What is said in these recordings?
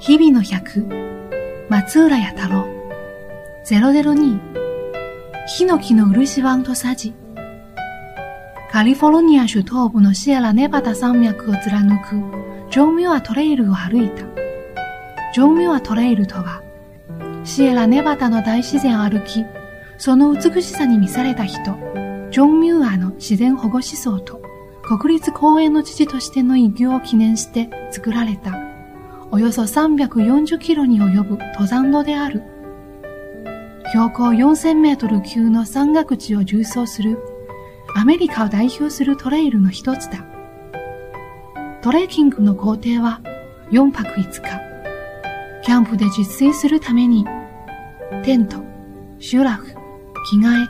日々の百、松浦弥太郎、002、ヒノキの漆湾とサジ、カリフォルニア州東部のシエラネバダ山脈を貫く。ジョンミュアトレイルを歩いた。ジョンミュアトレイルとは、シエラネバダの大自然を歩き、その美しさに見された人、ジョン・ミュアの自然保護思想と。国立公園の父としての偉業を記念して作られた、およそ340キロに及ぶ登山路である。標高4000メートル級の山岳地を縦走するアメリカを代表するトレイルの一つだ。トレーキングの工程は4泊5日。キャンプで実炊するために、テント、シュラフ、着替え、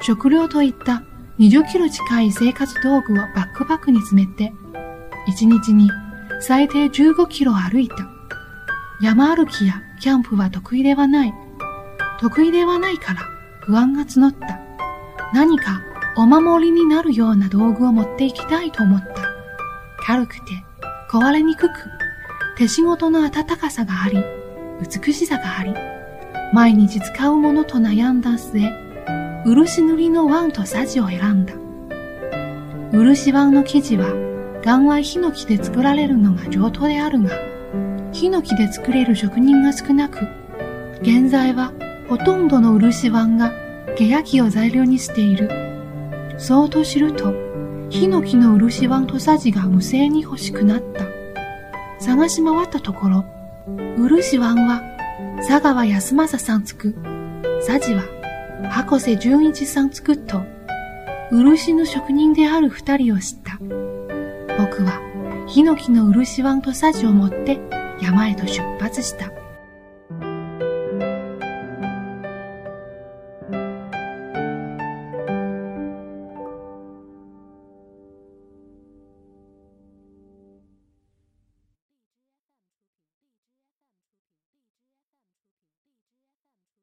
食料といった20キロ近い生活道具をバックパックに詰めて、1日に最低15キロ歩いた。山歩きやキャンプは得意ではない。得意ではないから不安が募った。何かお守りになるような道具を持っていきたいと思った。軽くて壊れにくく、手仕事の温かさがあり、美しさがあり、毎日使うものと悩んだ末、漆塗りのワンとサジを選んだ。漆椀の木地は、岩和ヒノキで作られるのが上等であるが、ヒノキで作れる職人が少なく、現在はほとんどの漆椀がケヤキを材料にしている。そうと知ると、ヒノキの漆椀とサジが無性に欲しくなった。探し回ったところ、漆ワンは佐川康政さんつく、サジは博士純一さん作っと、漆の職人である二人を知った。僕は、ヒノキの漆碗とサジを持って山へと出発した。